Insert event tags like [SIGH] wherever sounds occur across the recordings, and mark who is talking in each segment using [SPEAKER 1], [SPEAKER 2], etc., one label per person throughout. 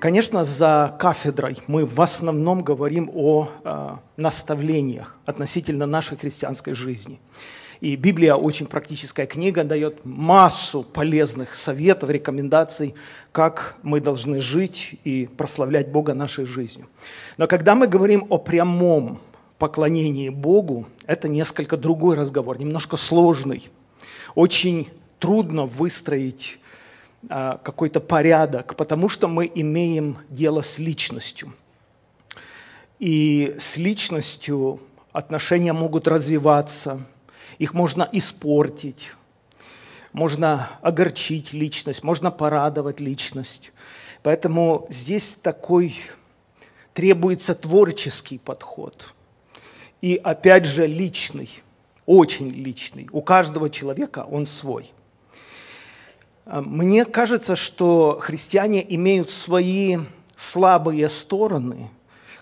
[SPEAKER 1] Конечно, за кафедрой мы в основном говорим о э, наставлениях относительно нашей христианской жизни. И Библия очень практическая книга, дает массу полезных советов, рекомендаций, как мы должны жить и прославлять Бога нашей жизнью. Но когда мы говорим о прямом поклонении Богу, это несколько другой разговор, немножко сложный. Очень трудно выстроить какой-то порядок, потому что мы имеем дело с личностью. И с личностью отношения могут развиваться – их можно испортить, можно огорчить личность, можно порадовать личность. Поэтому здесь такой требуется творческий подход. И опять же личный, очень личный. У каждого человека он свой. Мне кажется, что христиане имеют свои слабые стороны,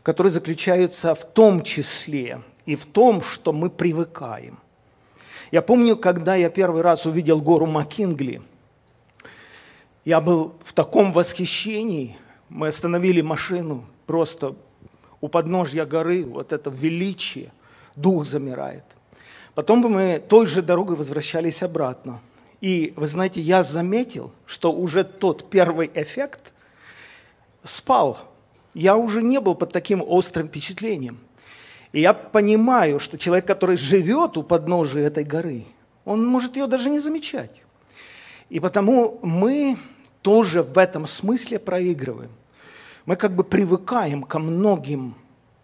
[SPEAKER 1] которые заключаются в том числе и в том, что мы привыкаем – я помню, когда я первый раз увидел гору Макингли, я был в таком восхищении. Мы остановили машину просто у подножья горы, вот это величие, дух замирает. Потом мы той же дорогой возвращались обратно. И вы знаете, я заметил, что уже тот первый эффект спал. Я уже не был под таким острым впечатлением. И я понимаю, что человек, который живет у подножия этой горы, он может ее даже не замечать. И потому мы тоже в этом смысле проигрываем. Мы как бы привыкаем ко многим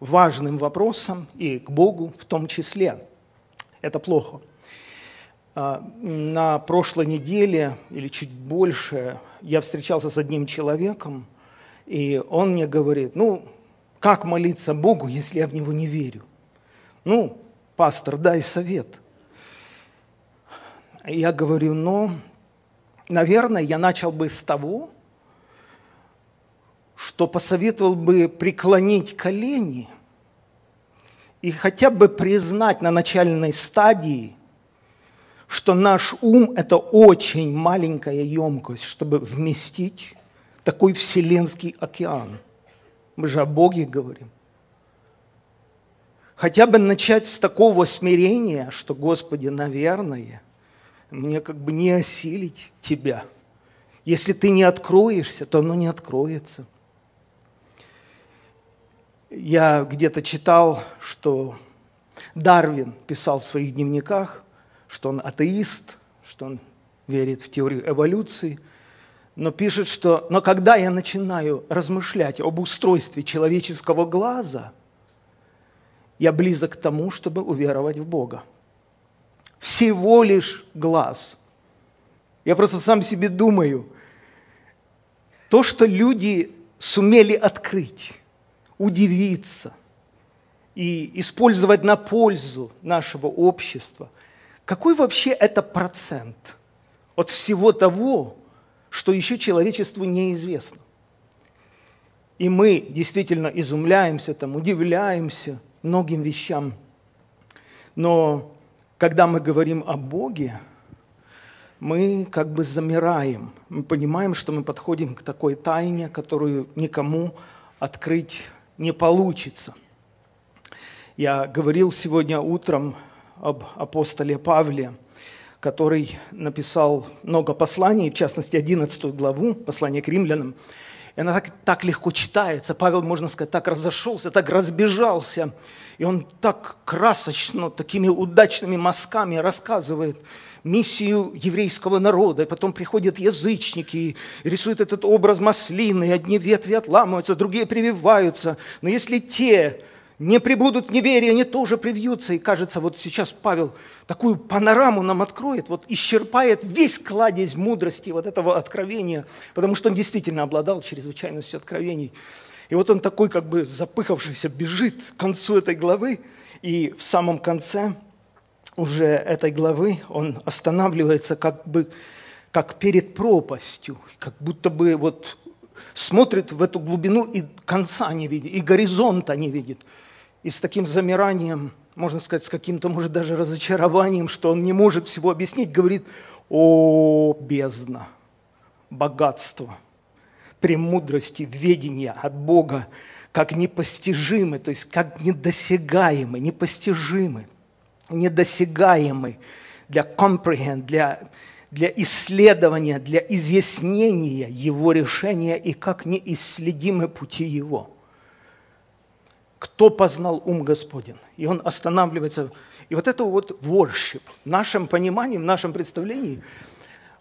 [SPEAKER 1] важным вопросам и к Богу в том числе. Это плохо. А, на прошлой неделе или чуть больше я встречался с одним человеком, и он мне говорит, ну, как молиться Богу, если я в Него не верю? Ну, пастор, дай совет. Я говорю, ну, наверное, я начал бы с того, что посоветовал бы преклонить колени и хотя бы признать на начальной стадии, что наш ум – это очень маленькая емкость, чтобы вместить такой вселенский океан – мы же о Боге говорим. Хотя бы начать с такого смирения, что, Господи, наверное, мне как бы не осилить Тебя. Если Ты не откроешься, то оно не откроется. Я где-то читал, что Дарвин писал в своих дневниках, что он атеист, что он верит в теорию эволюции – но пишет, что «но когда я начинаю размышлять об устройстве человеческого глаза, я близок к тому, чтобы уверовать в Бога. Всего лишь глаз. Я просто сам себе думаю, то, что люди сумели открыть, удивиться и использовать на пользу нашего общества, какой вообще это процент от всего того, что еще человечеству неизвестно. И мы действительно изумляемся, там, удивляемся многим вещам. Но когда мы говорим о Боге, мы как бы замираем. Мы понимаем, что мы подходим к такой тайне, которую никому открыть не получится. Я говорил сегодня утром об апостоле Павле – который написал много посланий, в частности, 11 главу, послание к римлянам. И она так, так легко читается. Павел, можно сказать, так разошелся, так разбежался. И он так красочно, такими удачными мазками рассказывает миссию еврейского народа. И потом приходят язычники и рисуют этот образ маслины. И одни ветви отламываются, другие прививаются. Но если те не прибудут неверия, они тоже привьются. И кажется, вот сейчас Павел такую панораму нам откроет, вот исчерпает весь кладезь мудрости вот этого откровения, потому что он действительно обладал чрезвычайностью откровений. И вот он такой как бы запыхавшийся бежит к концу этой главы, и в самом конце уже этой главы он останавливается как бы как перед пропастью, как будто бы вот смотрит в эту глубину и конца не видит, и горизонта не видит – и с таким замиранием, можно сказать, с каким-то, может, даже разочарованием, что он не может всего объяснить, говорит, о, бездна, богатство, премудрости, ведения от Бога, как непостижимы, то есть как недосягаемы, непостижимы, недосягаемы для comprehend, для, для исследования, для изъяснения Его решения и как неисследимы пути Его. Кто познал ум Господень? И он останавливается. И вот это вот worship, в нашем понимании, в нашем представлении –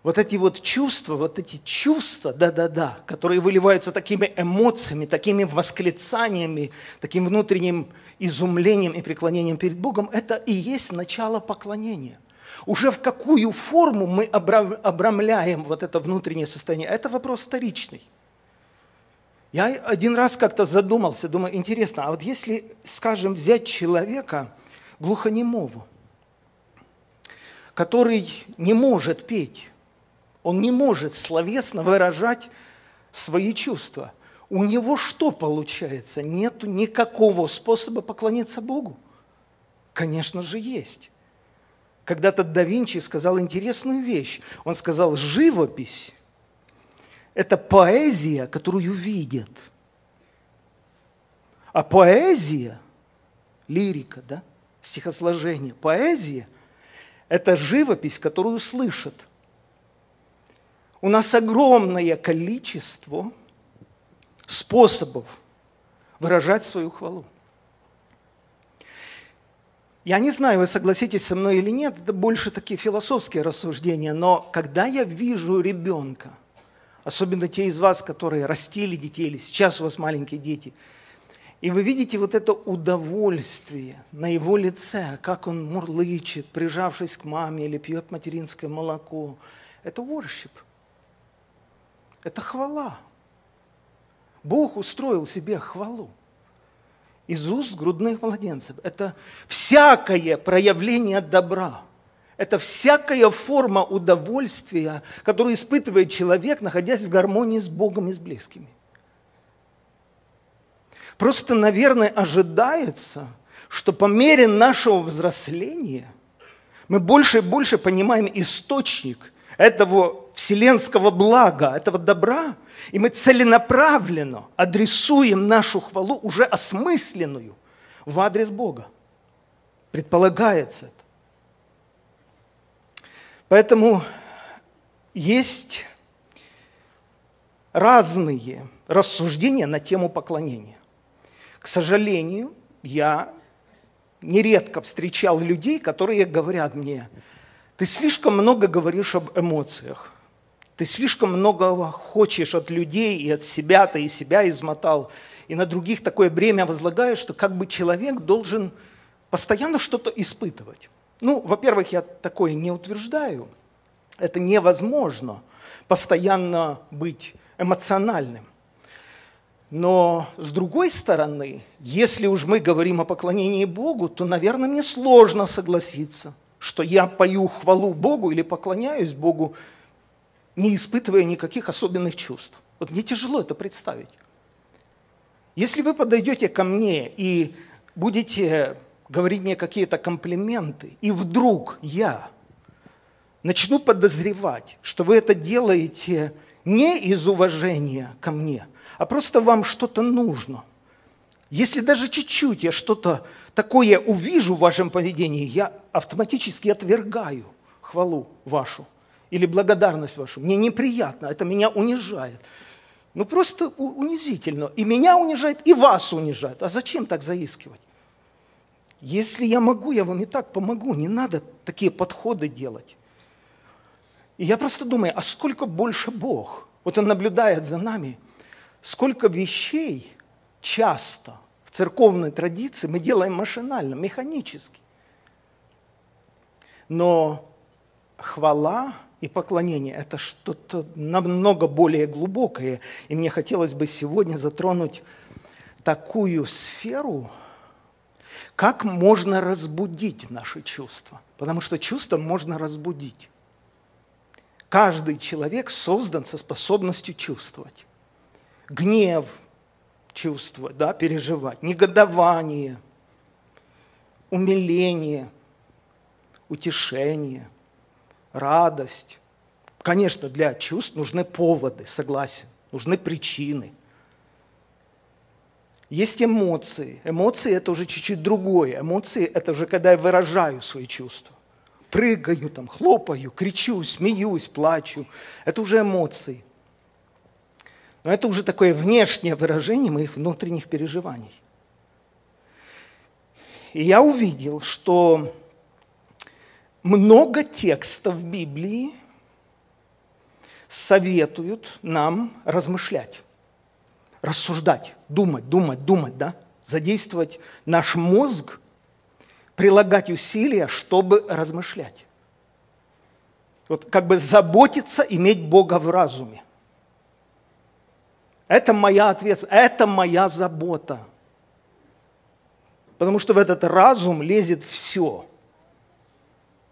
[SPEAKER 1] вот эти вот чувства, вот эти чувства, да-да-да, которые выливаются такими эмоциями, такими восклицаниями, таким внутренним изумлением и преклонением перед Богом, это и есть начало поклонения. Уже в какую форму мы обрамляем вот это внутреннее состояние, это вопрос вторичный. Я один раз как-то задумался, думаю, интересно, а вот если, скажем, взять человека глухонемого, который не может петь, он не может словесно выражать свои чувства. У него что получается? Нет никакого способа поклониться Богу. Конечно же, есть. Когда-то да Винчи сказал интересную вещь. Он сказал, живопись – это поэзия, которую видят. А поэзия, лирика, да, стихосложение, поэзия – это живопись, которую слышат – у нас огромное количество способов выражать свою хвалу. Я не знаю, вы согласитесь со мной или нет, это больше такие философские рассуждения, но когда я вижу ребенка, особенно те из вас, которые растили детей, или сейчас у вас маленькие дети, и вы видите вот это удовольствие на его лице, как он мурлычет, прижавшись к маме или пьет материнское молоко, это worship – это хвала. Бог устроил себе хвалу из уст грудных младенцев. Это всякое проявление добра. Это всякая форма удовольствия, которую испытывает человек, находясь в гармонии с Богом и с близкими. Просто, наверное, ожидается, что по мере нашего взросления мы больше и больше понимаем источник этого вселенского блага, этого добра, и мы целенаправленно адресуем нашу хвалу, уже осмысленную, в адрес Бога. Предполагается это. Поэтому есть разные рассуждения на тему поклонения. К сожалению, я нередко встречал людей, которые говорят мне – ты слишком много говоришь об эмоциях. Ты слишком много хочешь от людей и от себя, ты и себя измотал, и на других такое бремя возлагаешь, что как бы человек должен постоянно что-то испытывать. Ну, во-первых, я такое не утверждаю. Это невозможно постоянно быть эмоциональным. Но с другой стороны, если уж мы говорим о поклонении Богу, то, наверное, мне сложно согласиться – что я пою хвалу Богу или поклоняюсь Богу, не испытывая никаких особенных чувств. Вот мне тяжело это представить. Если вы подойдете ко мне и будете говорить мне какие-то комплименты, и вдруг я начну подозревать, что вы это делаете не из уважения ко мне, а просто вам что-то нужно. Если даже чуть-чуть я что-то такое увижу в вашем поведении, я автоматически отвергаю хвалу вашу или благодарность вашу. Мне неприятно, это меня унижает. Ну просто унизительно. И меня унижает, и вас унижает. А зачем так заискивать? Если я могу, я вам и так помогу. Не надо такие подходы делать. И я просто думаю, а сколько больше Бог? Вот Он наблюдает за нами. Сколько вещей часто церковной традиции мы делаем машинально, механически. Но хвала и поклонение – это что-то намного более глубокое. И мне хотелось бы сегодня затронуть такую сферу, как можно разбудить наши чувства. Потому что чувства можно разбудить. Каждый человек создан со способностью чувствовать. Гнев, чувствовать, да, переживать. Негодование, умиление, утешение, радость. Конечно, для чувств нужны поводы, согласен. нужны причины. Есть эмоции. Эмоции – это уже чуть-чуть другое. Эмоции – это уже когда я выражаю свои чувства. Прыгаю, там, хлопаю, кричу, смеюсь, плачу. Это уже эмоции. Но это уже такое внешнее выражение моих внутренних переживаний. И я увидел, что много текстов Библии советуют нам размышлять, рассуждать, думать, думать, думать, да? задействовать наш мозг, прилагать усилия, чтобы размышлять. Вот как бы заботиться, иметь Бога в разуме. Это моя ответственность, это моя забота. Потому что в этот разум лезет все –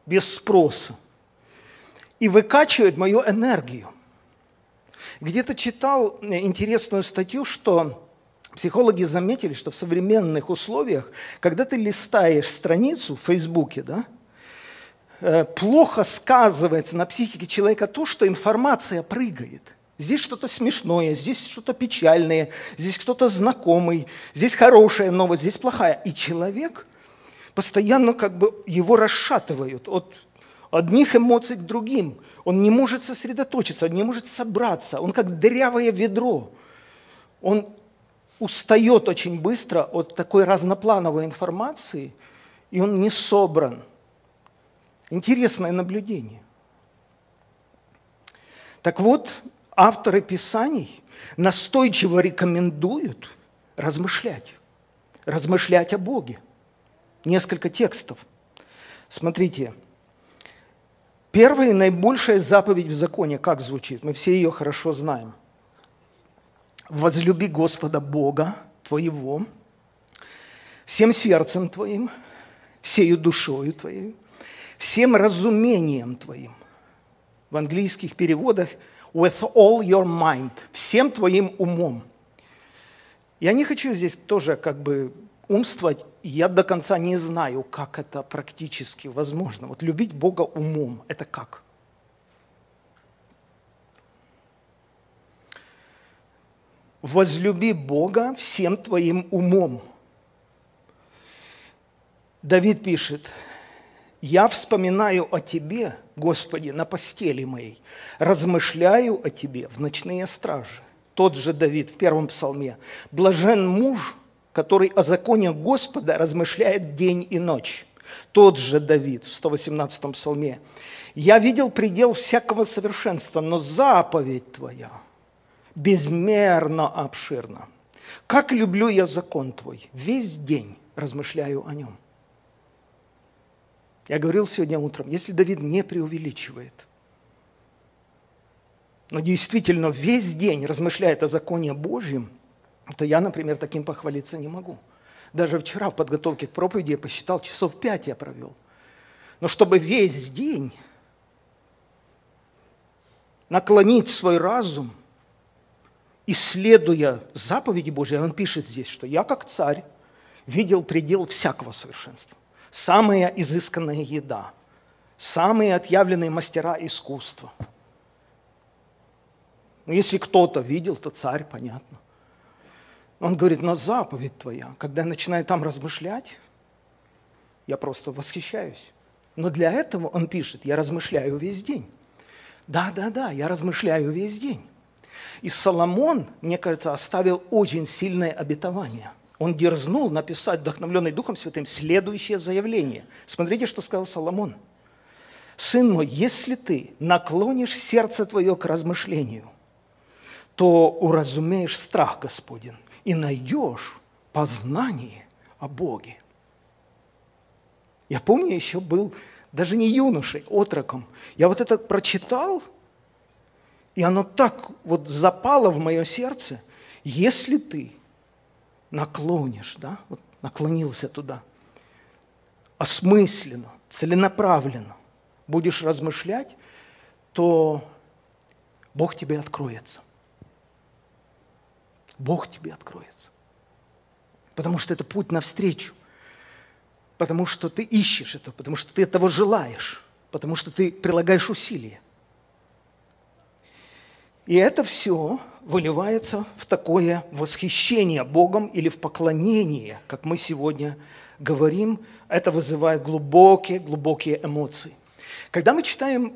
[SPEAKER 1] без спроса и выкачивает мою энергию. Где-то читал интересную статью, что психологи заметили, что в современных условиях, когда ты листаешь страницу в Фейсбуке, да, э, плохо сказывается на психике человека то, что информация прыгает. Здесь что-то смешное, здесь что-то печальное, здесь кто-то знакомый, здесь хорошая новость, здесь плохая. И человек постоянно как бы его расшатывают от одних эмоций к другим. Он не может сосредоточиться, он не может собраться. Он как дырявое ведро. Он устает очень быстро от такой разноплановой информации, и он не собран. Интересное наблюдение. Так вот, авторы Писаний настойчиво рекомендуют размышлять, размышлять о Боге – несколько текстов. Смотрите, первая и наибольшая заповедь в законе, как звучит? Мы все ее хорошо знаем. «Возлюби Господа Бога твоего всем сердцем твоим, всею душою твоей, всем разумением твоим». В английских переводах «with all your mind», всем твоим умом. Я не хочу здесь тоже как бы умствовать, я до конца не знаю, как это практически возможно. Вот любить Бога умом – это как? Возлюби Бога всем твоим умом. Давид пишет, «Я вспоминаю о Тебе, Господи, на постели моей, размышляю о Тебе в ночные стражи». Тот же Давид в первом псалме, «Блажен муж, который о законе Господа размышляет день и ночь. Тот же Давид в 118 псалме. «Я видел предел всякого совершенства, но заповедь Твоя безмерно обширна. Как люблю я закон Твой, весь день размышляю о нем». Я говорил сегодня утром, если Давид не преувеличивает, но действительно весь день размышляет о законе Божьем – то я, например, таким похвалиться не могу. Даже вчера в подготовке к проповеди я посчитал, часов пять я провел. Но чтобы весь день наклонить свой разум, исследуя заповеди Божьи, он пишет здесь, что я как царь видел предел всякого совершенства. Самая изысканная еда, самые отъявленные мастера искусства. Но если кто-то видел, то царь, понятно – он говорит, но заповедь твоя, когда я начинаю там размышлять, я просто восхищаюсь. Но для этого он пишет, я размышляю весь день. Да, да, да, я размышляю весь день. И Соломон, мне кажется, оставил очень сильное обетование. Он дерзнул написать, вдохновленный Духом Святым, следующее заявление. Смотрите, что сказал Соломон. «Сын мой, если ты наклонишь сердце твое к размышлению, то уразумеешь страх Господень и найдешь познание о Боге. Я помню, еще был даже не юношей, отроком. Я вот это прочитал, и оно так вот запало в мое сердце. Если ты наклонишь, да, вот наклонился туда, осмысленно, целенаправленно будешь размышлять, то Бог тебе откроется. Бог тебе откроется. Потому что это путь навстречу. Потому что ты ищешь это, потому что ты этого желаешь, потому что ты прилагаешь усилия. И это все выливается в такое восхищение Богом или в поклонение, как мы сегодня говорим. Это вызывает глубокие, глубокие эмоции. Когда мы читаем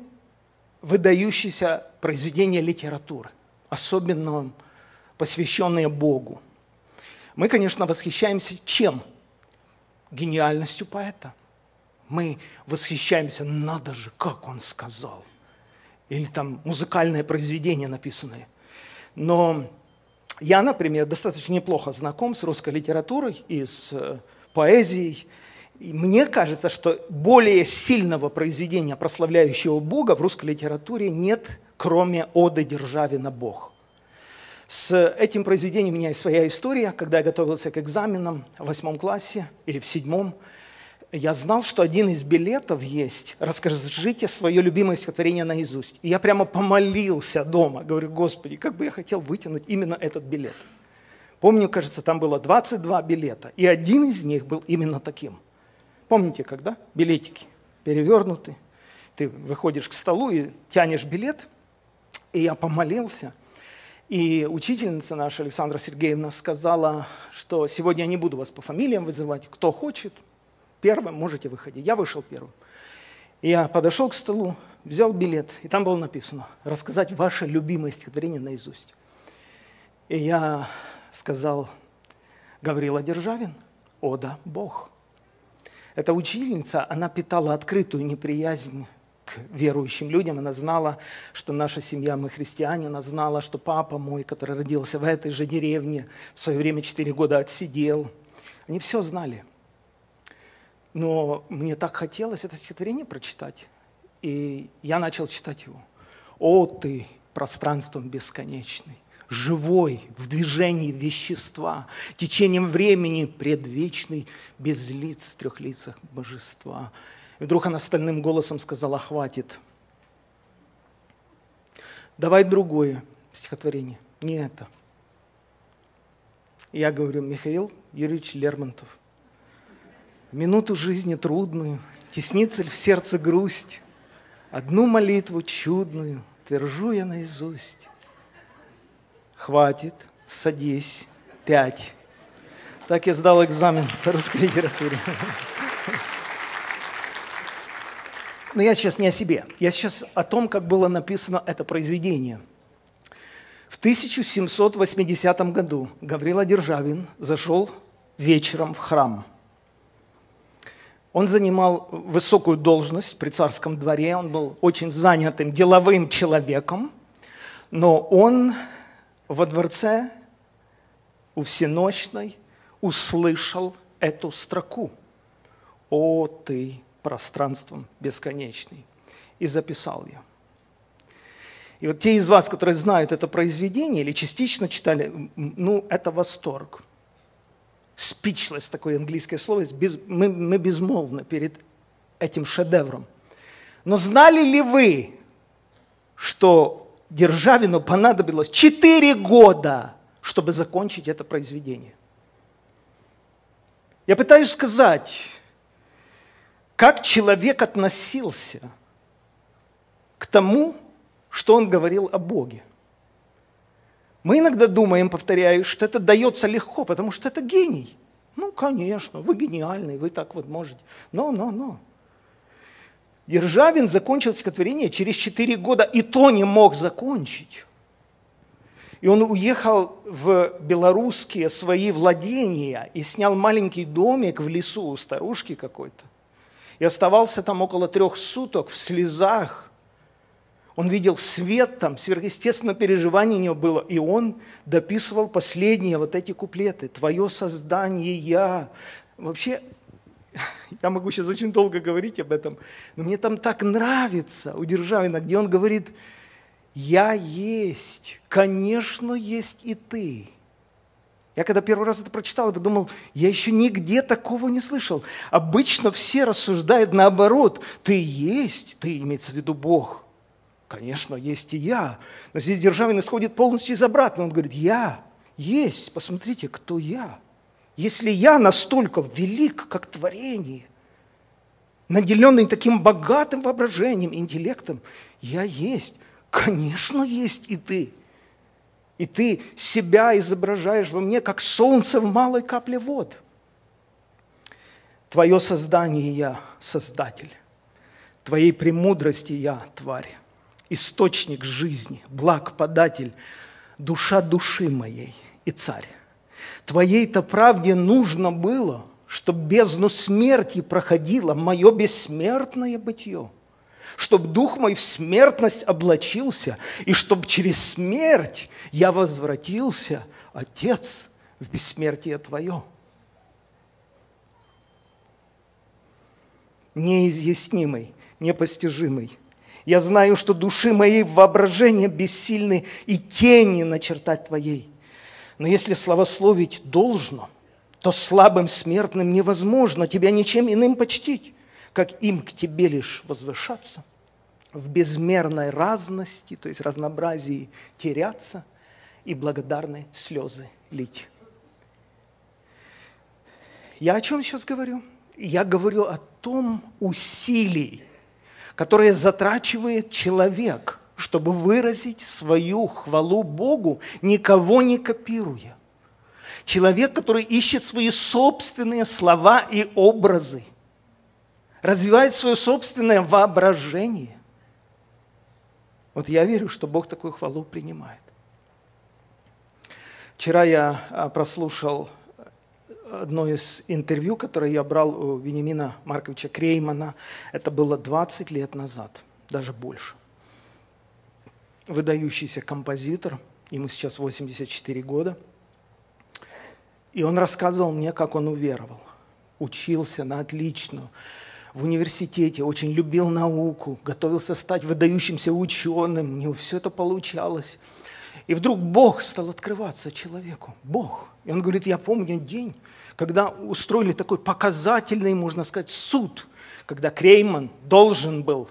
[SPEAKER 1] выдающиеся произведения литературы, особенно посвященные Богу, мы, конечно, восхищаемся чем? Гениальностью поэта. Мы восхищаемся, надо же, как он сказал. Или там музыкальное произведение написанное. Но я, например, достаточно неплохо знаком с русской литературой и с э, поэзией. И мне кажется, что более сильного произведения, прославляющего Бога, в русской литературе нет, кроме «Оды Державина Бог». С этим произведением у меня есть своя история. Когда я готовился к экзаменам в восьмом классе или в седьмом, я знал, что один из билетов есть «Расскажите свое любимое стихотворение наизусть». И я прямо помолился дома, говорю, Господи, как бы я хотел вытянуть именно этот билет. Помню, кажется, там было 22 билета, и один из них был именно таким. Помните, когда? Билетики перевернуты. Ты выходишь к столу и тянешь билет, и я помолился – и учительница наша, Александра Сергеевна, сказала, что сегодня я не буду вас по фамилиям вызывать. Кто хочет, первым можете выходить. Я вышел первым. Я подошел к столу, взял билет, и там было написано «Рассказать ваше любимое стихотворение наизусть». И я сказал Гаврила Державин «О да, Бог». Эта учительница, она питала открытую неприязнь к верующим людям. Она знала, что наша семья, мы христиане. Она знала, что папа мой, который родился в этой же деревне, в свое время 4 года отсидел. Они все знали. Но мне так хотелось это стихотворение прочитать. И я начал читать его. «О ты, пространством бесконечный, живой, в движении вещества, течением времени предвечный, без лиц в трех лицах божества». И вдруг она стальным голосом сказала, хватит. Давай другое стихотворение, не это. Я говорю, Михаил Юрьевич Лермонтов, минуту жизни трудную, теснится ли в сердце грусть, одну молитву чудную твержу я наизусть. Хватит, садись, пять. Так я сдал экзамен по русской литературе. Но я сейчас не о себе. Я сейчас о том, как было написано это произведение. В 1780 году Гаврила Державин зашел вечером в храм. Он занимал высокую должность при царском дворе, он был очень занятым деловым человеком, но он во дворце у всеночной услышал эту строку. «О ты, пространством бесконечный. И записал ее. И вот те из вас, которые знают это произведение или частично читали, ну, это восторг. Speechless, такое английское слово, без, мы, мы безмолвны перед этим шедевром. Но знали ли вы, что Державину понадобилось 4 года, чтобы закончить это произведение? Я пытаюсь сказать, как человек относился к тому, что он говорил о Боге. Мы иногда думаем, повторяю, что это дается легко, потому что это гений. Ну, конечно, вы гениальный, вы так вот можете. Но, но, но. Державин закончил стихотворение через четыре года, и то не мог закончить. И он уехал в белорусские свои владения и снял маленький домик в лесу у старушки какой-то и оставался там около трех суток в слезах. Он видел свет там, сверхъестественное переживание у него было, и он дописывал последние вот эти куплеты. «Твое создание я». Вообще, [LAUGHS] я могу сейчас очень долго говорить об этом, но мне там так нравится у Державина, где он говорит, «Я есть, конечно, есть и ты». Я когда первый раз это прочитал, я подумал, я еще нигде такого не слышал. Обычно все рассуждают наоборот. Ты есть, ты имеется в виду Бог. Конечно, есть и я. Но здесь Державин исходит полностью из обратного. Он говорит, я есть, посмотрите, кто я. Если я настолько велик, как творение, наделенный таким богатым воображением, интеллектом, я есть. Конечно, есть и ты. И ты себя изображаешь во мне, как солнце в малой капле вод. Твое создание я – создатель. Твоей премудрости я – тварь. Источник жизни, благ податель, душа души моей и царь. Твоей-то правде нужно было, чтобы бездну смерти проходило мое бессмертное бытие – чтобы дух мой в смертность облачился, и чтобы через смерть я возвратился, Отец, в бессмертие Твое. Неизъяснимый, непостижимый. Я знаю, что души моей воображения бессильны и тени начертать Твоей. Но если славословить должно, то слабым смертным невозможно Тебя ничем иным почтить как им к тебе лишь возвышаться, в безмерной разности, то есть разнообразии теряться и благодарные слезы лить. Я о чем сейчас говорю? Я говорю о том усилии, которое затрачивает человек, чтобы выразить свою хвалу Богу, никого не копируя. Человек, который ищет свои собственные слова и образы – развивает свое собственное воображение. Вот я верю, что Бог такую хвалу принимает. Вчера я а, прослушал одно из интервью, которое я брал у Вениамина Марковича Креймана. Это было 20 лет назад, даже больше. Выдающийся композитор, ему сейчас 84 года. И он рассказывал мне, как он уверовал. Учился на отличную в университете, очень любил науку, готовился стать выдающимся ученым, у него все это получалось. И вдруг Бог стал открываться человеку. Бог. И он говорит, я помню день, когда устроили такой показательный, можно сказать, суд, когда Крейман должен был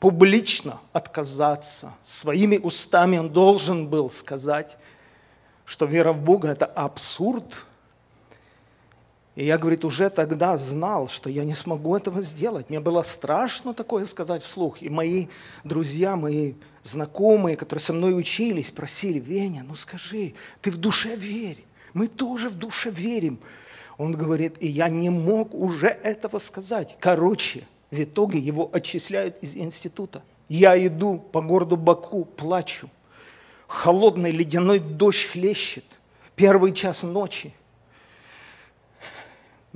[SPEAKER 1] публично отказаться. Своими устами он должен был сказать, что вера в Бога – это абсурд, и я, говорит, уже тогда знал, что я не смогу этого сделать. Мне было страшно такое сказать вслух. И мои друзья, мои знакомые, которые со мной учились, просили, Веня, ну скажи, ты в душе верь. Мы тоже в душе верим. Он говорит, и я не мог уже этого сказать. Короче, в итоге его отчисляют из института. Я иду по городу Баку, плачу. Холодный ледяной дождь хлещет. Первый час ночи –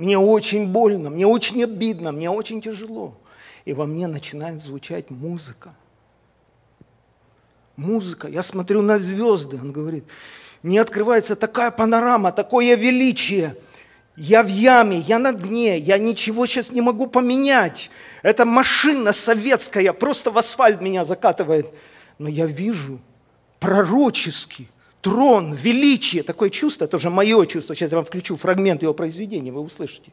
[SPEAKER 1] мне очень больно, мне очень обидно, мне очень тяжело. И во мне начинает звучать музыка. Музыка. Я смотрю на звезды. Он говорит, мне открывается такая панорама, такое величие. Я в яме, я на дне, я ничего сейчас не могу поменять. Эта машина советская просто в асфальт меня закатывает. Но я вижу пророчески – трон, величие, такое чувство, это уже мое чувство, сейчас я вам включу фрагмент его произведения, вы услышите.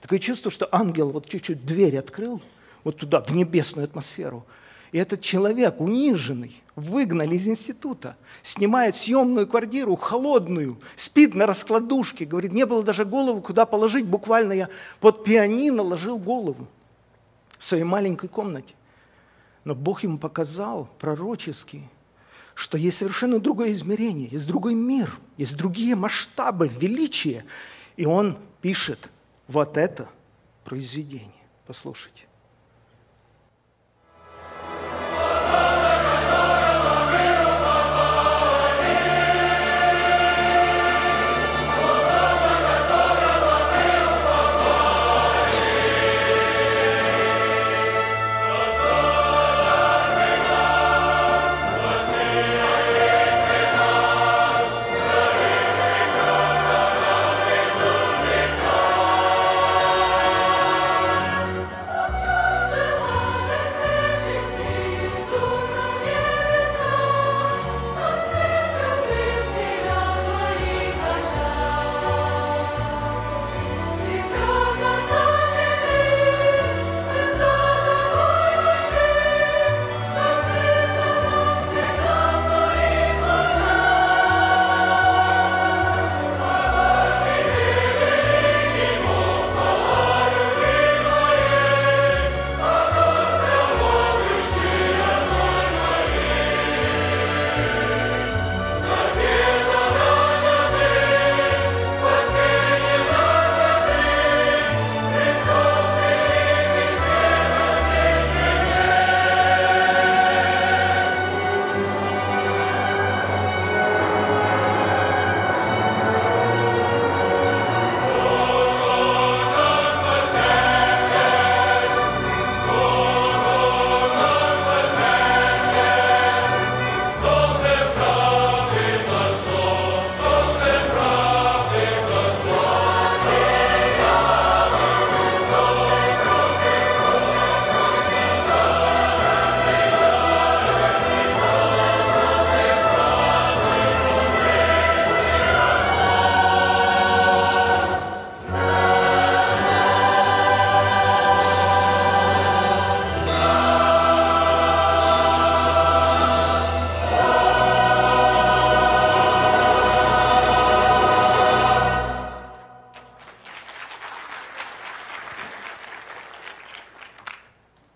[SPEAKER 1] Такое чувство, что ангел вот чуть-чуть дверь открыл, вот туда, в небесную атмосферу, и этот человек, униженный, выгнали из института, снимает съемную квартиру, холодную, спит на раскладушке, говорит, не было даже голову куда положить, буквально я под пианино ложил голову в своей маленькой комнате. Но Бог ему показал пророчески, что есть совершенно другое измерение, есть другой мир, есть другие масштабы величия. И он пишет вот это произведение. Послушайте.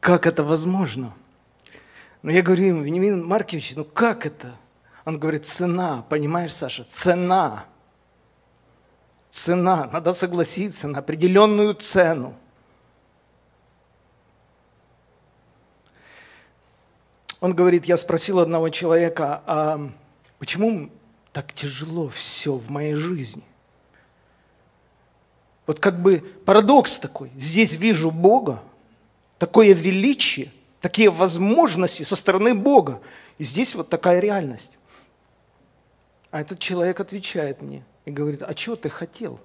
[SPEAKER 1] Как это возможно? Но я говорю ему, Вениамин Маркович, ну как это? Он говорит, цена, понимаешь, Саша, цена. Цена, надо согласиться на определенную цену. Он говорит, я спросил одного человека, а почему так тяжело все в моей жизни? Вот как бы парадокс такой. Здесь вижу Бога, такое величие, такие возможности со стороны Бога. И здесь вот такая реальность. А этот человек отвечает мне и говорит, а чего ты хотел?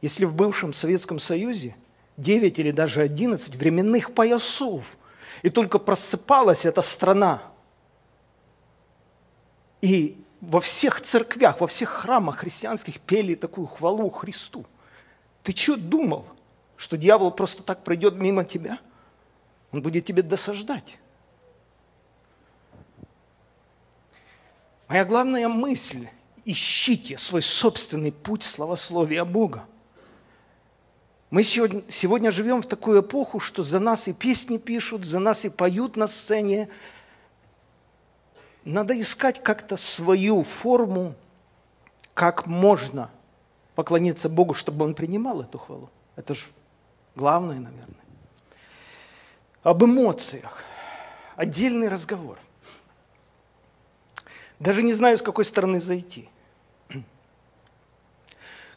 [SPEAKER 1] Если в бывшем Советском Союзе 9 или даже 11 временных поясов, и только просыпалась эта страна, и во всех церквях, во всех храмах христианских пели такую хвалу Христу. Ты что думал, что дьявол просто так пройдет мимо тебя? Он будет тебе досаждать. Моя главная мысль – ищите свой собственный путь славословия Бога. Мы сегодня, сегодня живем в такую эпоху, что за нас и песни пишут, за нас и поют на сцене. Надо искать как-то свою форму, как можно поклониться Богу, чтобы Он принимал эту хвалу. Это же главное, наверное. Об эмоциях. Отдельный разговор. Даже не знаю, с какой стороны зайти.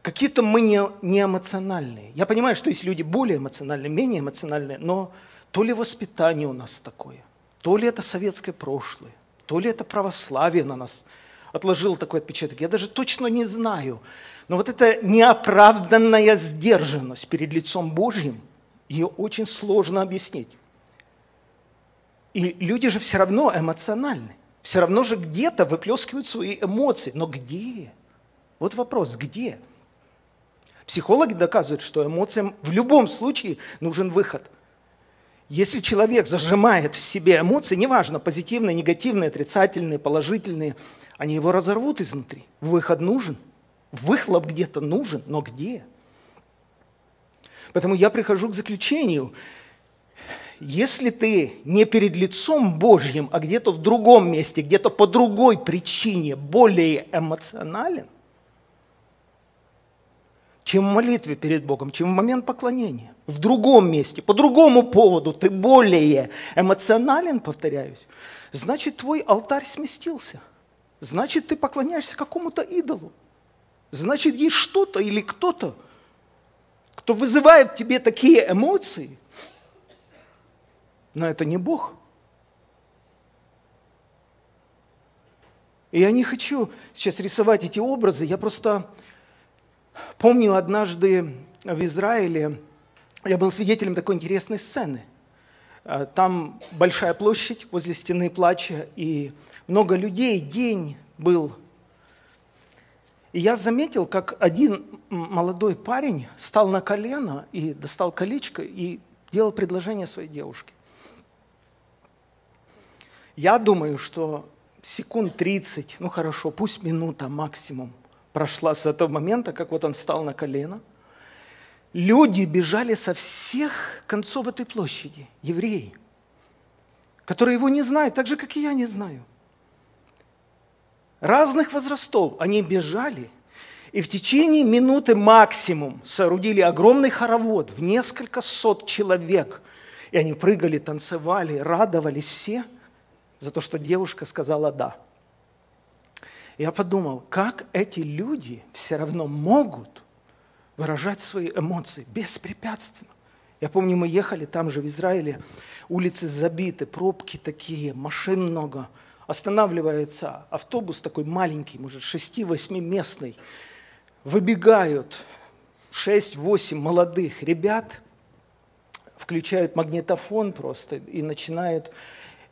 [SPEAKER 1] Какие-то мы не, не эмоциональные. Я понимаю, что есть люди более эмоциональные, менее эмоциональные, но то ли воспитание у нас такое, то ли это советское прошлое, то ли это православие на нас отложило такой отпечаток. Я даже точно не знаю. Но вот эта неоправданная сдержанность перед лицом Божьим, ее очень сложно объяснить. И люди же все равно эмоциональны. Все равно же где-то выплескивают свои эмоции. Но где? Вот вопрос, где? Психологи доказывают, что эмоциям в любом случае нужен выход. Если человек зажимает в себе эмоции, неважно, позитивные, негативные, отрицательные, положительные, они его разорвут изнутри. Выход нужен. Выхлоп где-то нужен, но где? Поэтому я прихожу к заключению – если ты не перед лицом Божьим, а где-то в другом месте, где-то по другой причине более эмоционален, чем в молитве перед Богом, чем в момент поклонения, в другом месте, по другому поводу ты более эмоционален, повторяюсь, значит, твой алтарь сместился. Значит, ты поклоняешься какому-то идолу. Значит, есть что-то или кто-то, кто вызывает в тебе такие эмоции, но это не Бог. И я не хочу сейчас рисовать эти образы, я просто помню однажды в Израиле, я был свидетелем такой интересной сцены. А, там большая площадь возле стены плача, и много людей, день был. И я заметил, как один молодой парень стал на колено и достал колечко и делал предложение своей девушке. Я думаю, что секунд 30, ну хорошо, пусть минута максимум прошла с этого момента, как вот он встал на колено. Люди бежали со всех концов этой площади, евреи, которые его не знают, так же, как и я не знаю. Разных возрастов они бежали, и в течение минуты максимум соорудили огромный хоровод в несколько сот человек. И они прыгали, танцевали, радовались все – за то, что девушка сказала «да». Я подумал, как эти люди все равно могут выражать свои эмоции беспрепятственно. Я помню, мы ехали там же, в Израиле, улицы забиты, пробки такие, машин много. Останавливается автобус такой маленький, может, 6-8 местный. Выбегают 6-8 молодых ребят, включают магнитофон просто и начинают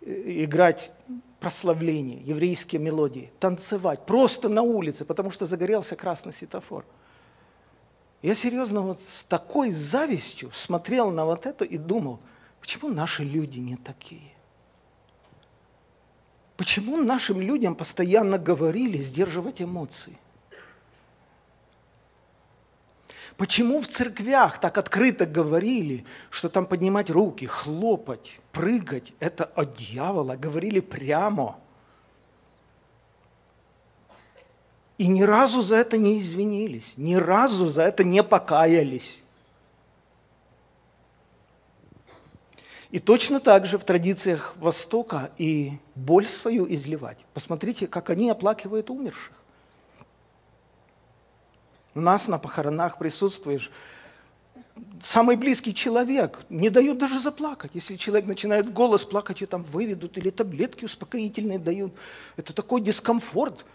[SPEAKER 1] играть прославление, еврейские мелодии, танцевать просто на улице, потому что загорелся красный светофор. Я серьезно вот с такой завистью смотрел на вот это и думал, почему наши люди не такие? Почему нашим людям постоянно говорили сдерживать эмоции? Почему в церквях так открыто говорили, что там поднимать руки, хлопать, прыгать – это от дьявола, говорили прямо. И ни разу за это не извинились, ни разу за это не покаялись. И точно так же в традициях Востока и боль свою изливать. Посмотрите, как они оплакивают умерших. У нас на похоронах присутствуешь самый близкий человек не дает даже заплакать. Если человек начинает голос плакать, ее там выведут или таблетки успокоительные дают. Это такой дискомфорт.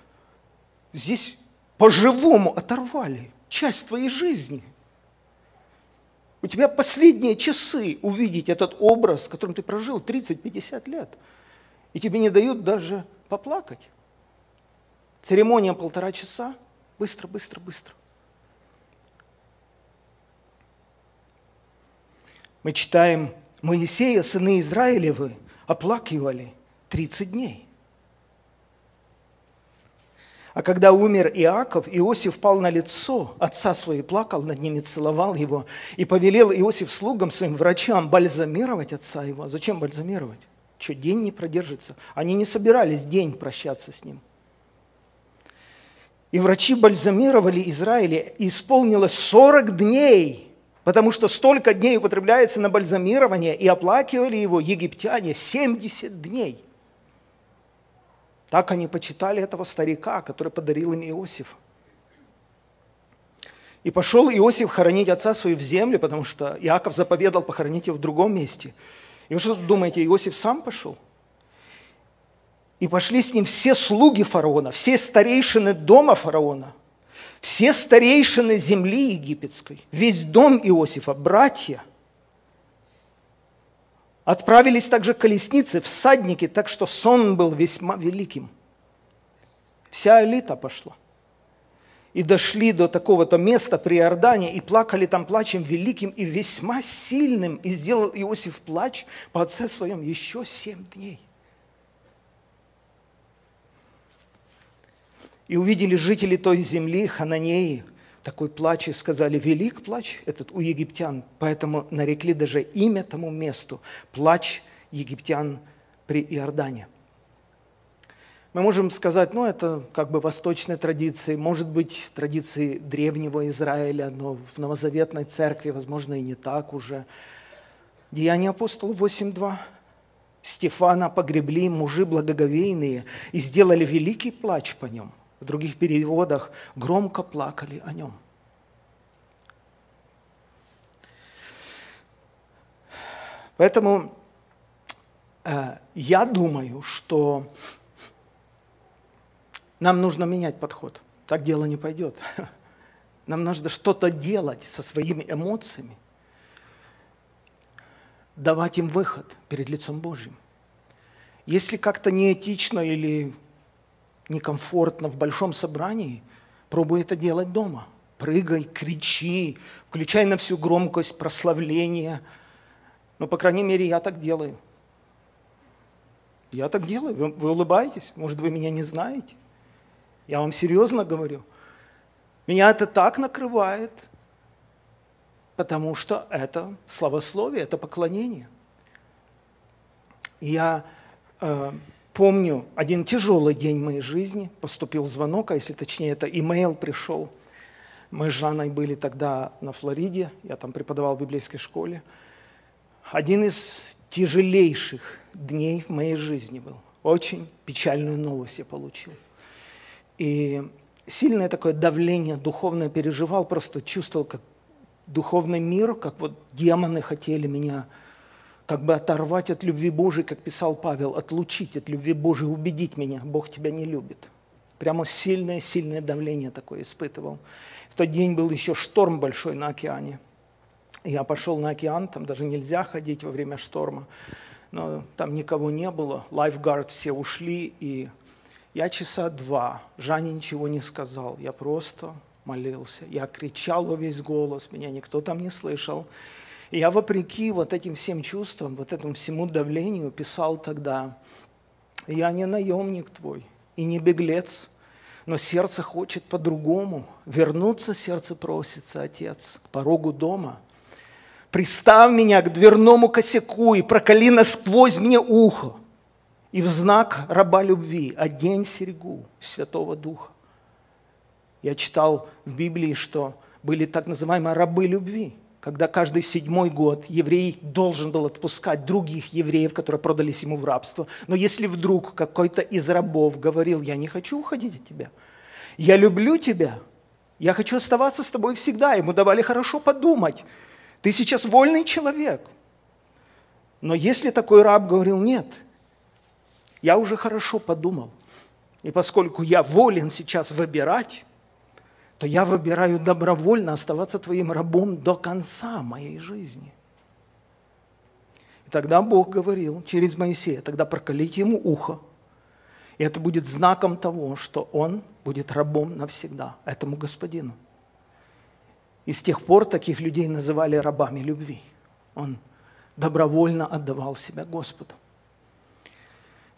[SPEAKER 1] Здесь по-живому оторвали часть твоей жизни – у тебя последние часы увидеть этот образ, которым ты прожил 30-50 лет. И тебе не дают даже поплакать. Церемония полтора часа. Быстро, быстро, быстро. Мы читаем, Моисея, сыны Израилевы, оплакивали 30 дней. А когда умер Иаков, Иосиф пал на лицо отца своего, плакал над ним целовал его. И повелел Иосиф слугам своим врачам бальзамировать отца его. Зачем бальзамировать? Что, день не продержится? Они не собирались день прощаться с ним. И врачи бальзамировали Израиля, и исполнилось 40 дней, потому что столько дней употребляется на бальзамирование, и оплакивали его египтяне 70 дней – так они почитали этого старика, который подарил им Иосиф. И пошел Иосиф хоронить отца своего в землю, потому что Иаков заповедал похоронить его в другом месте. И вы что думаете, Иосиф сам пошел? И пошли с ним все слуги фараона, все старейшины дома фараона, все старейшины земли египетской, весь дом Иосифа, братья – Отправились также колесницы, всадники, так что сон был весьма великим. Вся элита пошла. И дошли до такого-то места при Иордане, и плакали там плачем великим и весьма сильным. И сделал Иосиф плач по отце своем еще семь дней. И увидели жители той земли, Хананеи, такой плач и сказали, велик плач этот у египтян, поэтому нарекли даже имя тому месту, плач египтян при Иордане. Мы можем сказать, ну это как бы восточная традиция, может быть традиции древнего Израиля, но в новозаветной церкви, возможно, и не так уже. Деяния апостолов 8.2. Стефана погребли мужи благоговейные и сделали великий плач по нем – в других переводах громко плакали о нем. Поэтому э, я думаю, что нам нужно менять подход. Так дело не пойдет. [LAUGHS] Нам нужно что-то делать со своими эмоциями, давать им выход перед лицом Божьим. Если как-то неэтично или некомфортно в большом собрании, пробуй это делать дома. Прыгай, кричи, включай на всю громкость прославления. Но, по крайней мере, я так делаю. Я так делаю. Вы, вы улыбаетесь? Может, вы меня не знаете? Я вам серьезно говорю. Меня это так накрывает, потому что это славословие, это поклонение. Я э, Помню, один тяжелый день моей жизни, поступил звонок, а если точнее, это имейл пришел. Мы с Жанной были тогда на Флориде, я там преподавал в библейской школе. Один из тяжелейших дней в моей жизни был. Очень печальную новость я получил. И сильное такое давление духовное переживал, просто чувствовал, как духовный мир, как вот демоны хотели меня как бы оторвать от любви Божией, как писал Павел, отлучить от любви Божией, убедить меня, Бог тебя не любит. Прямо сильное-сильное давление такое испытывал. В тот день был еще шторм большой на океане. Я пошел на океан, там даже нельзя ходить во время шторма, но там никого не было, лайфгард все ушли, и я часа два, Жанне ничего не сказал, я просто молился, я кричал во весь голос, меня никто там не слышал. Я вопреки вот этим всем чувствам, вот этому всему давлению писал тогда, «Я не наемник твой и не беглец, Но сердце хочет по-другому. Вернуться сердце просится, Отец, к порогу дома. Приставь меня к дверному косяку и проколи насквозь мне ухо. И в знак раба любви одень серьгу Святого Духа. Я читал в Библии, что были так называемые рабы любви, когда каждый седьмой год еврей должен был отпускать других евреев, которые продались ему в рабство. Но если вдруг какой-то из рабов говорил, я не хочу уходить от тебя, я люблю тебя, я хочу оставаться с тобой всегда, ему давали хорошо подумать, ты сейчас вольный человек. Но если такой раб говорил, нет, я уже хорошо подумал, и поскольку я волен сейчас выбирать, то я выбираю добровольно оставаться твоим рабом до конца моей жизни. И тогда Бог говорил через Моисея, тогда проколите ему ухо, и это будет знаком того, что он будет рабом навсегда этому господину. И с тех пор таких людей называли рабами любви. Он добровольно отдавал себя Господу.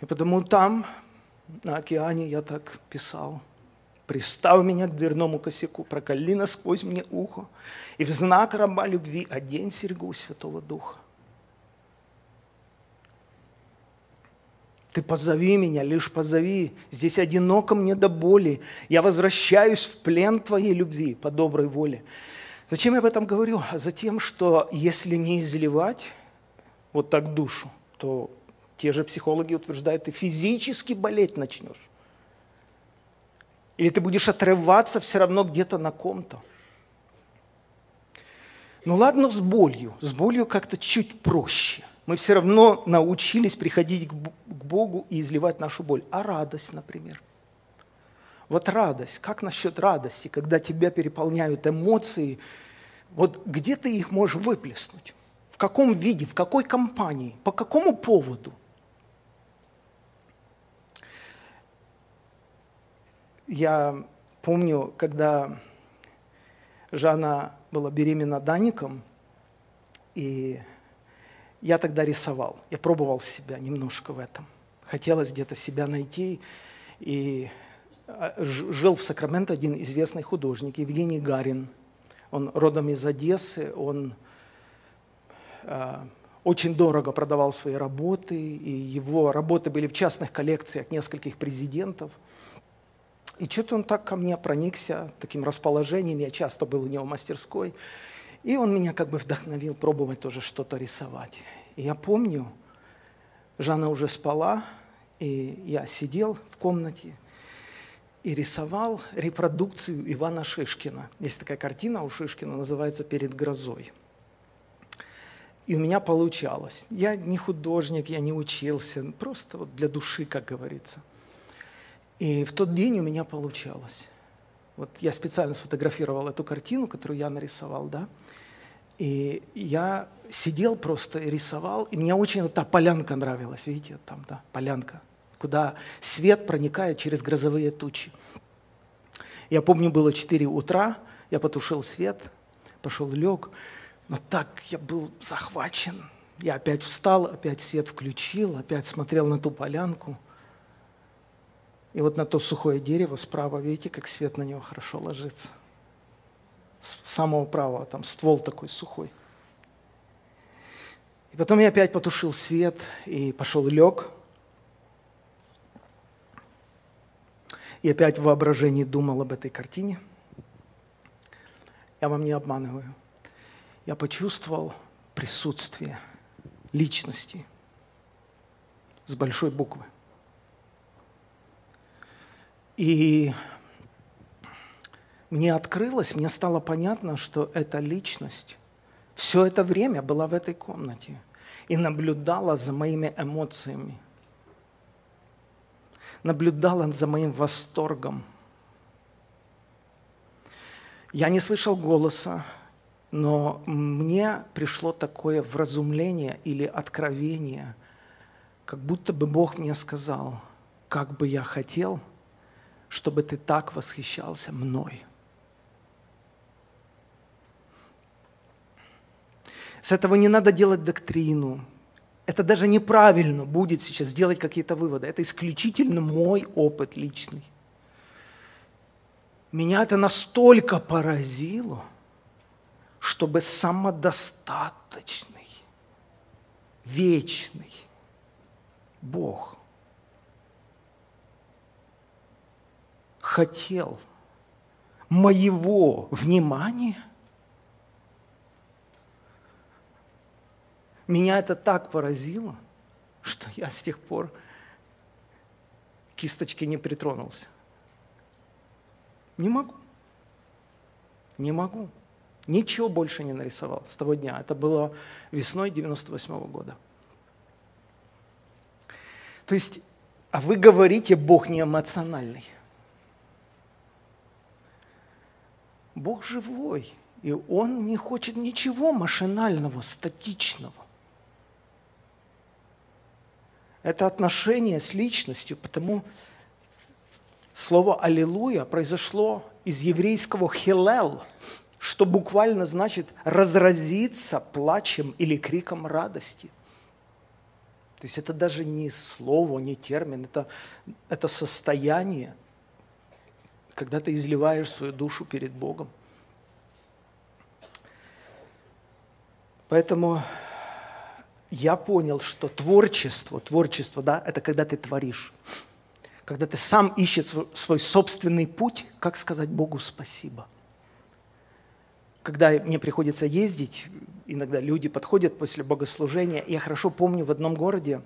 [SPEAKER 1] И потому там, на океане, я так писал – Пристав меня к дверному косяку, проколи насквозь мне ухо, и в знак раба любви одень серьгу Святого Духа. Ты позови меня, лишь позови. Здесь одиноко мне до боли. Я возвращаюсь в плен Твоей любви по доброй воле. Зачем я об этом говорю? А за тем, что если не изливать вот так душу, то те же психологи утверждают, ты физически болеть начнешь. Или ты будешь отрываться все равно где-то на ком-то. Ну ладно, с болью. С болью как-то чуть проще. Мы все равно научились приходить к Богу и изливать нашу боль. А радость, например. Вот радость. Как насчет радости, когда тебя переполняют эмоции? Вот где ты их можешь выплеснуть? В каком виде, в какой компании, по какому поводу – Я помню, когда Жанна была беременна Даником, и я тогда рисовал. Я пробовал себя немножко в этом. Хотелось где-то себя найти. И а, жил в Сакраменто один известный художник, Евгений Гарин. Он родом из Одессы, он э, очень дорого продавал свои работы, и его работы были в частных коллекциях нескольких президентов – и что-то он так ко мне проникся, таким расположением, я часто был у него в мастерской, и он меня как бы вдохновил пробовать тоже что-то рисовать. И я помню, Жанна уже спала, и я сидел в комнате и рисовал репродукцию Ивана Шишкина. Есть такая картина у Шишкина, называется «Перед грозой». И у меня получалось. Я не художник, я не учился, просто вот для души, как говорится – и в тот день у меня получалось. Вот я специально сфотографировал эту картину, которую я нарисовал, да, и я сидел просто и рисовал, и мне очень вот та полянка нравилась, видите, там, да, полянка, куда свет проникает через грозовые тучи. Я помню, было 4 утра, я потушил свет, пошел лег, но так я был захвачен. Я опять встал, опять свет включил, опять смотрел на ту полянку – и вот на то сухое дерево справа, видите, как свет на него хорошо ложится. С самого правого, там ствол такой сухой. И потом я опять потушил свет и пошел лег. И опять в воображении думал об этой картине. Я вам не обманываю. Я почувствовал присутствие личности с большой буквы. И мне открылось, мне стало понятно, что эта личность все это время была в этой комнате и наблюдала за моими эмоциями, наблюдала за моим восторгом. Я не слышал голоса, но мне пришло такое вразумление или откровение, как будто бы Бог мне сказал, как бы я хотел – чтобы ты так восхищался мной. С этого не надо делать доктрину. Это даже неправильно будет сейчас делать какие-то выводы. Это исключительно мой опыт личный. Меня это настолько поразило, чтобы самодостаточный, вечный Бог хотел моего внимания. Меня это так поразило, что я с тех пор кисточки не притронулся. Не могу. Не могу. Ничего больше не нарисовал с того дня. Это было весной 98 -го года. То есть, а вы говорите, Бог не эмоциональный. Бог живой, и Он не хочет ничего машинального, статичного. Это отношение с личностью, потому слово «аллилуйя» произошло из еврейского «хилел», что буквально значит разразиться плачем или криком радости. То есть это даже не слово, не термин, это, это состояние, когда ты изливаешь свою душу перед Богом. Поэтому я понял, что творчество, творчество, да, это когда ты творишь. Когда ты сам ищешь свой собственный путь, как сказать Богу спасибо – когда мне приходится ездить, иногда люди подходят после богослужения, я хорошо помню в одном городе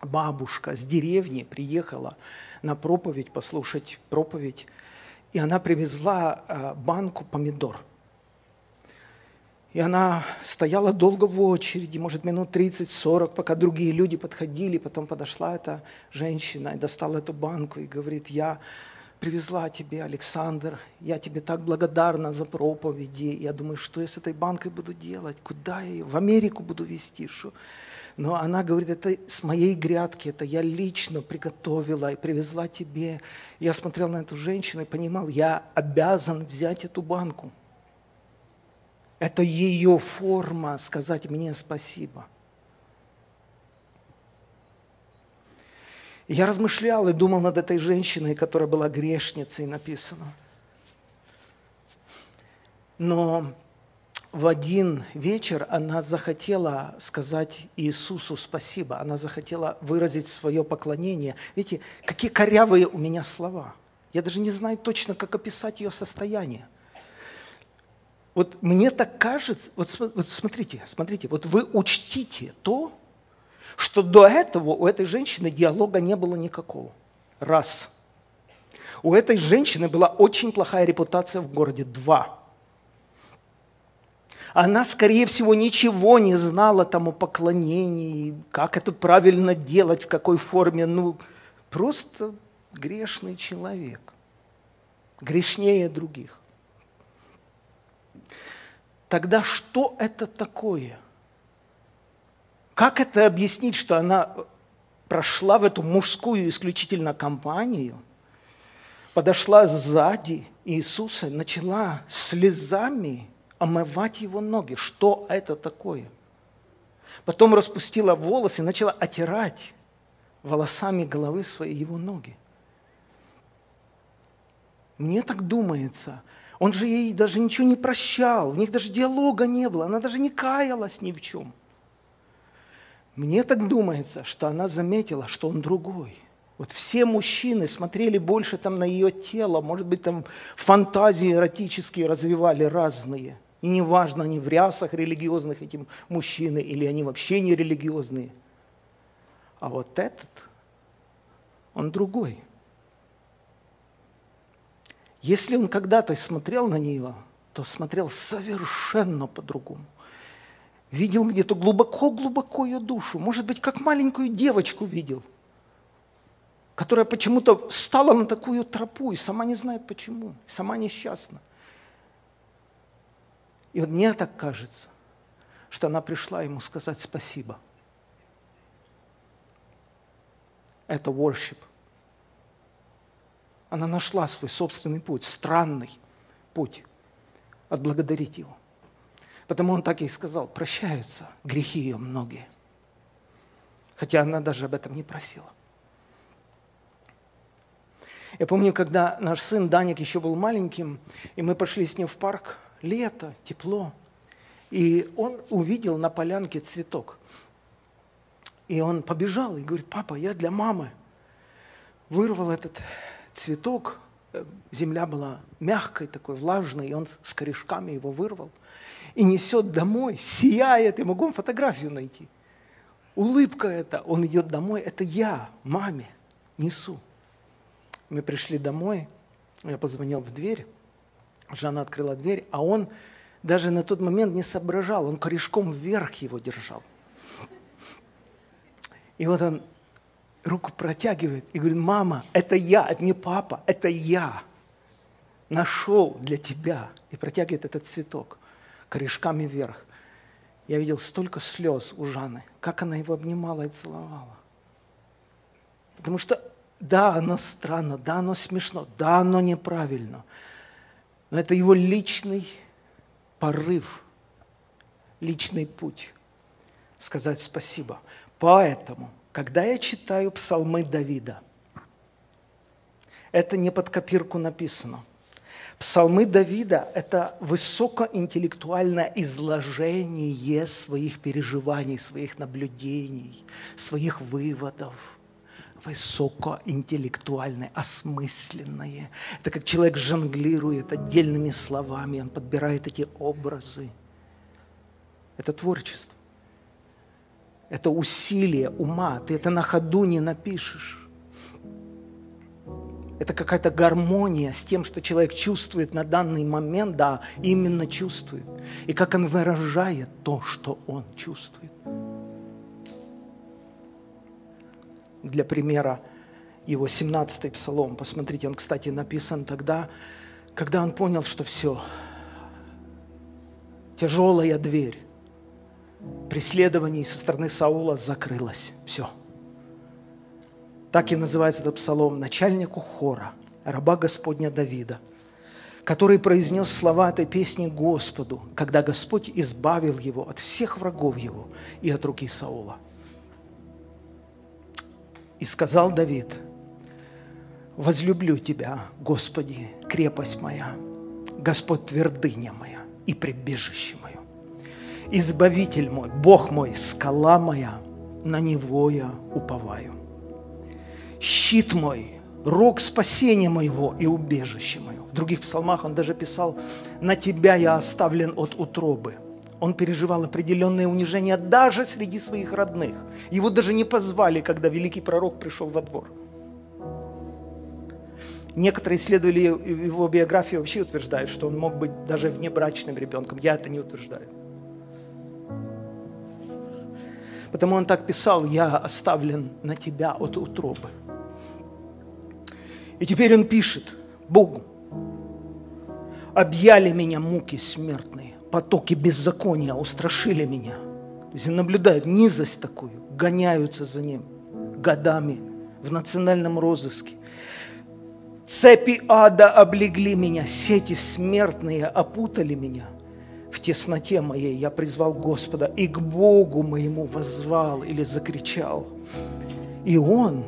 [SPEAKER 1] бабушка с деревни приехала на проповедь, послушать проповедь, и она привезла э, банку помидор. И она стояла долго в очереди, может, минут 30-40, пока другие люди подходили. Потом подошла эта женщина и достала эту банку и говорит, я привезла тебе, Александр. Я тебе так благодарна за проповеди. Я думаю, что я с этой банкой буду делать? Куда я ее? В Америку буду везти? Что? Но она говорит, это с моей грядки, это я лично приготовила и привезла тебе. Я смотрел на эту женщину и понимал, я обязан взять эту банку. Это ее форма сказать мне спасибо. я размышлял и думал над этой женщиной, которая была грешницей, написано. Но в один вечер она захотела сказать Иисусу спасибо, она захотела выразить свое поклонение. Видите, какие корявые у меня слова. Я даже не знаю точно, как описать ее состояние. Вот мне так кажется, вот, вот смотрите, смотрите, вот вы учтите то, что до этого у этой женщины диалога не было никакого. Раз. У этой женщины была очень плохая репутация в городе. Два. Она, скорее всего, ничего не знала там о поклонении, как это правильно делать, в какой форме. Ну, просто грешный человек. Грешнее других. Тогда что это такое – как это объяснить, что она прошла в эту мужскую исключительно компанию, подошла сзади Иисуса, начала слезами омывать его ноги. Что это такое? Потом распустила волосы и начала отирать волосами головы своей его ноги. Мне так думается, он же ей даже ничего не прощал, у них даже диалога не было, она даже не каялась ни в чем – мне так думается, что она заметила, что он другой. Вот все мужчины смотрели больше там на ее тело, может быть, там фантазии эротические развивали разные. Неважно, они в рясах религиозных эти мужчины, или они вообще не религиозные. А вот этот, он другой. Если он когда-то смотрел на нее, то смотрел совершенно по-другому видел где-то глубоко-глубоко ее душу, может быть, как маленькую девочку видел, которая почему-то стала на такую тропу и сама не знает почему, сама несчастна. И вот мне так кажется, что она пришла ему сказать спасибо. Это worship. Она нашла свой собственный путь, странный путь, отблагодарить его. Потому он так и сказал, прощаются грехи ее многие. Хотя она даже об этом не просила. Я помню, когда наш сын Даник еще был маленьким, и мы пошли с ним в парк, лето, тепло, и он увидел на полянке цветок. И он побежал и говорит, папа, я для мамы. Вырвал этот цветок, земля была мягкой, такой влажной, и он с корешками его вырвал. И несет домой, сияет, я могу фотографию найти. Улыбка это, он идет домой, это я, маме, несу. Мы пришли домой, я позвонил в дверь, Жанна открыла дверь, а он даже на тот момент не соображал, он корешком вверх его держал. И вот он руку протягивает и говорит, мама, это я, это не папа, это я нашел для тебя. И протягивает этот цветок корешками вверх. Я видел столько слез у Жанны, как она его обнимала и целовала. Потому что да, оно странно, да, оно смешно, да, оно неправильно. Но это его личный порыв, личный путь сказать спасибо. Поэтому, когда я читаю псалмы Давида, это не под копирку написано. Псалмы Давида – это высокоинтеллектуальное изложение своих переживаний, своих наблюдений, своих выводов – высокоинтеллектуальное, осмысленное. Это как человек жонглирует отдельными словами, он подбирает эти образы. Это творчество. Это усилие ума. Ты это на ходу не напишешь. Это какая-то гармония с тем, что человек чувствует на данный момент, да, именно чувствует. И как он выражает то, что он чувствует. Для примера, его 17-й псалом, посмотрите, он, кстати, написан тогда, когда он понял, что все, тяжелая дверь, преследований со стороны Саула закрылась. Все. Так и называется этот псалом начальнику хора, раба Господня Давида, который произнес слова этой песни Господу, когда Господь избавил его от всех врагов его и от руки Саула. И сказал Давид, «Возлюблю Тебя, Господи, крепость моя, Господь твердыня моя и прибежище мое. Избавитель мой, Бог мой, скала моя, на Него я уповаю. Щит мой, рог спасения моего и убежище мое. В других псалмах он даже писал, на Тебя я оставлен от утробы. Он переживал определенное унижение даже среди своих родных. Его даже не позвали, когда великий пророк пришел во двор. Некоторые исследователи его биографии вообще утверждают, что он мог быть даже внебрачным ребенком. Я это не утверждаю. Потому он так писал, я оставлен на тебя от утробы. И теперь он пишет Богу, объяли меня муки смертные, потоки беззакония устрашили меня. То есть наблюдают низость такую, гоняются за ним годами в национальном розыске. Цепи ада облегли меня, сети смертные опутали меня в тесноте моей я призвал Господа и к Богу моему возвал или закричал. И Он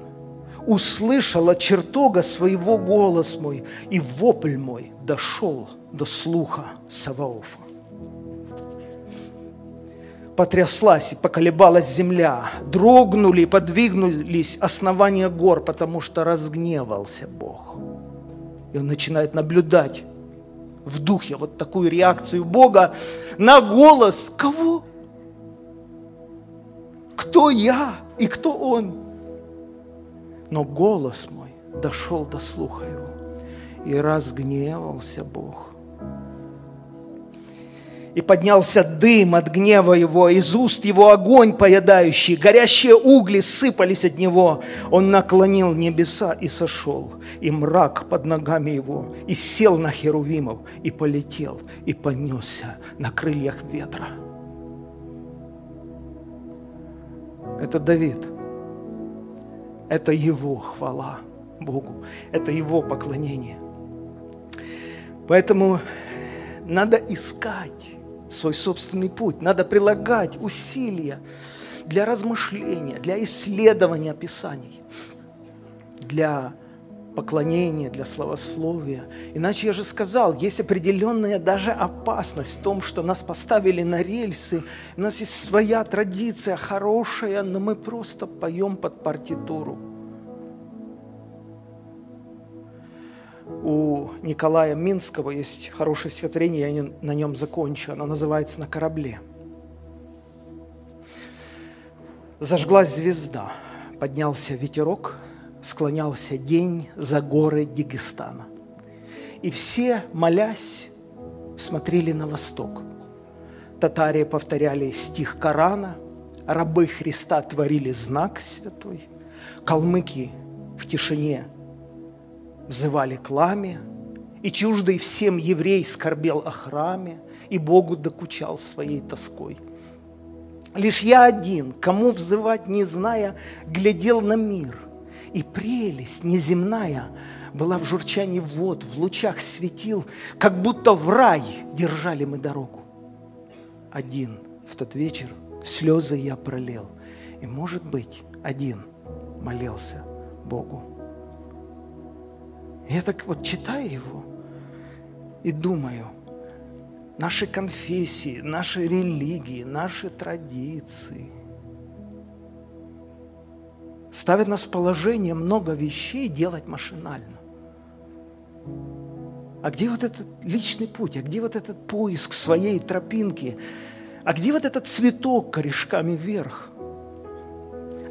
[SPEAKER 1] услышал от чертога своего голос мой, и вопль мой дошел до слуха Саваофа. Потряслась и поколебалась земля, дрогнули и подвигнулись основания гор, потому что разгневался Бог. И он начинает наблюдать в духе вот такую реакцию Бога на голос кого? Кто я и кто Он? Но голос мой дошел до слуха его, и разгневался Бог – и поднялся дым от гнева его, из уст его огонь поедающий, горящие угли сыпались от него. Он наклонил небеса и сошел, и мрак под ногами его, и сел на херувимов, и полетел, и понесся на крыльях ветра. Это Давид. Это его хвала Богу. Это его поклонение. Поэтому надо искать свой собственный путь. Надо прилагать усилия для размышления, для исследования Писаний, для поклонения, для славословия. Иначе я же сказал, есть определенная даже опасность в том, что нас поставили на рельсы, у нас есть своя традиция хорошая, но мы просто поем под партитуру. У Николая Минского есть хорошее стихотворение, я на нем закончу, оно называется «На корабле». Зажглась звезда, поднялся ветерок – склонялся день за горы Дагестана. И все, молясь, смотрели на восток. Татари повторяли стих Корана, рабы Христа творили знак святой, калмыки в тишине взывали к ламе, и чуждый всем еврей скорбел о храме, и Богу докучал своей тоской. Лишь я один, кому взывать не зная, глядел на мир, и прелесть неземная была в журчании вод, в лучах светил, как будто в рай держали мы дорогу. Один в тот вечер слезы я пролил, и, может быть, один молился Богу. Я так вот читаю его и думаю, наши конфессии, наши религии, наши традиции – ставит нас в положение много вещей делать машинально. А где вот этот личный путь? А где вот этот поиск своей тропинки? А где вот этот цветок корешками вверх?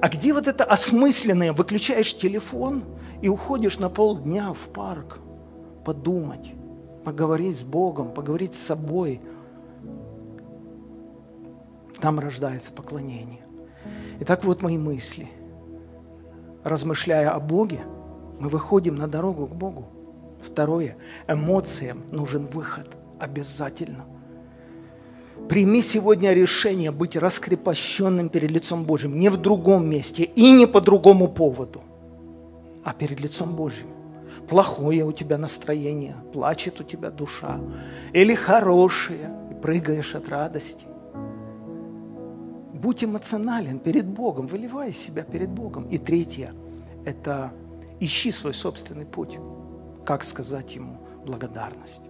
[SPEAKER 1] А где вот это осмысленное? Выключаешь телефон и уходишь на полдня в парк подумать, поговорить с Богом, поговорить с собой. Там рождается поклонение. Итак, вот мои мысли – размышляя о Боге, мы выходим на дорогу к Богу. Второе, эмоциям нужен выход обязательно. Прими сегодня решение быть раскрепощенным перед лицом Божьим, не в другом месте и не по другому поводу, а перед лицом Божьим. Плохое у тебя настроение, плачет у тебя душа, или хорошее, и прыгаешь от радости. Будь эмоционален перед Богом, выливай себя перед Богом. И третье – это ищи свой собственный путь. Как сказать Ему благодарность.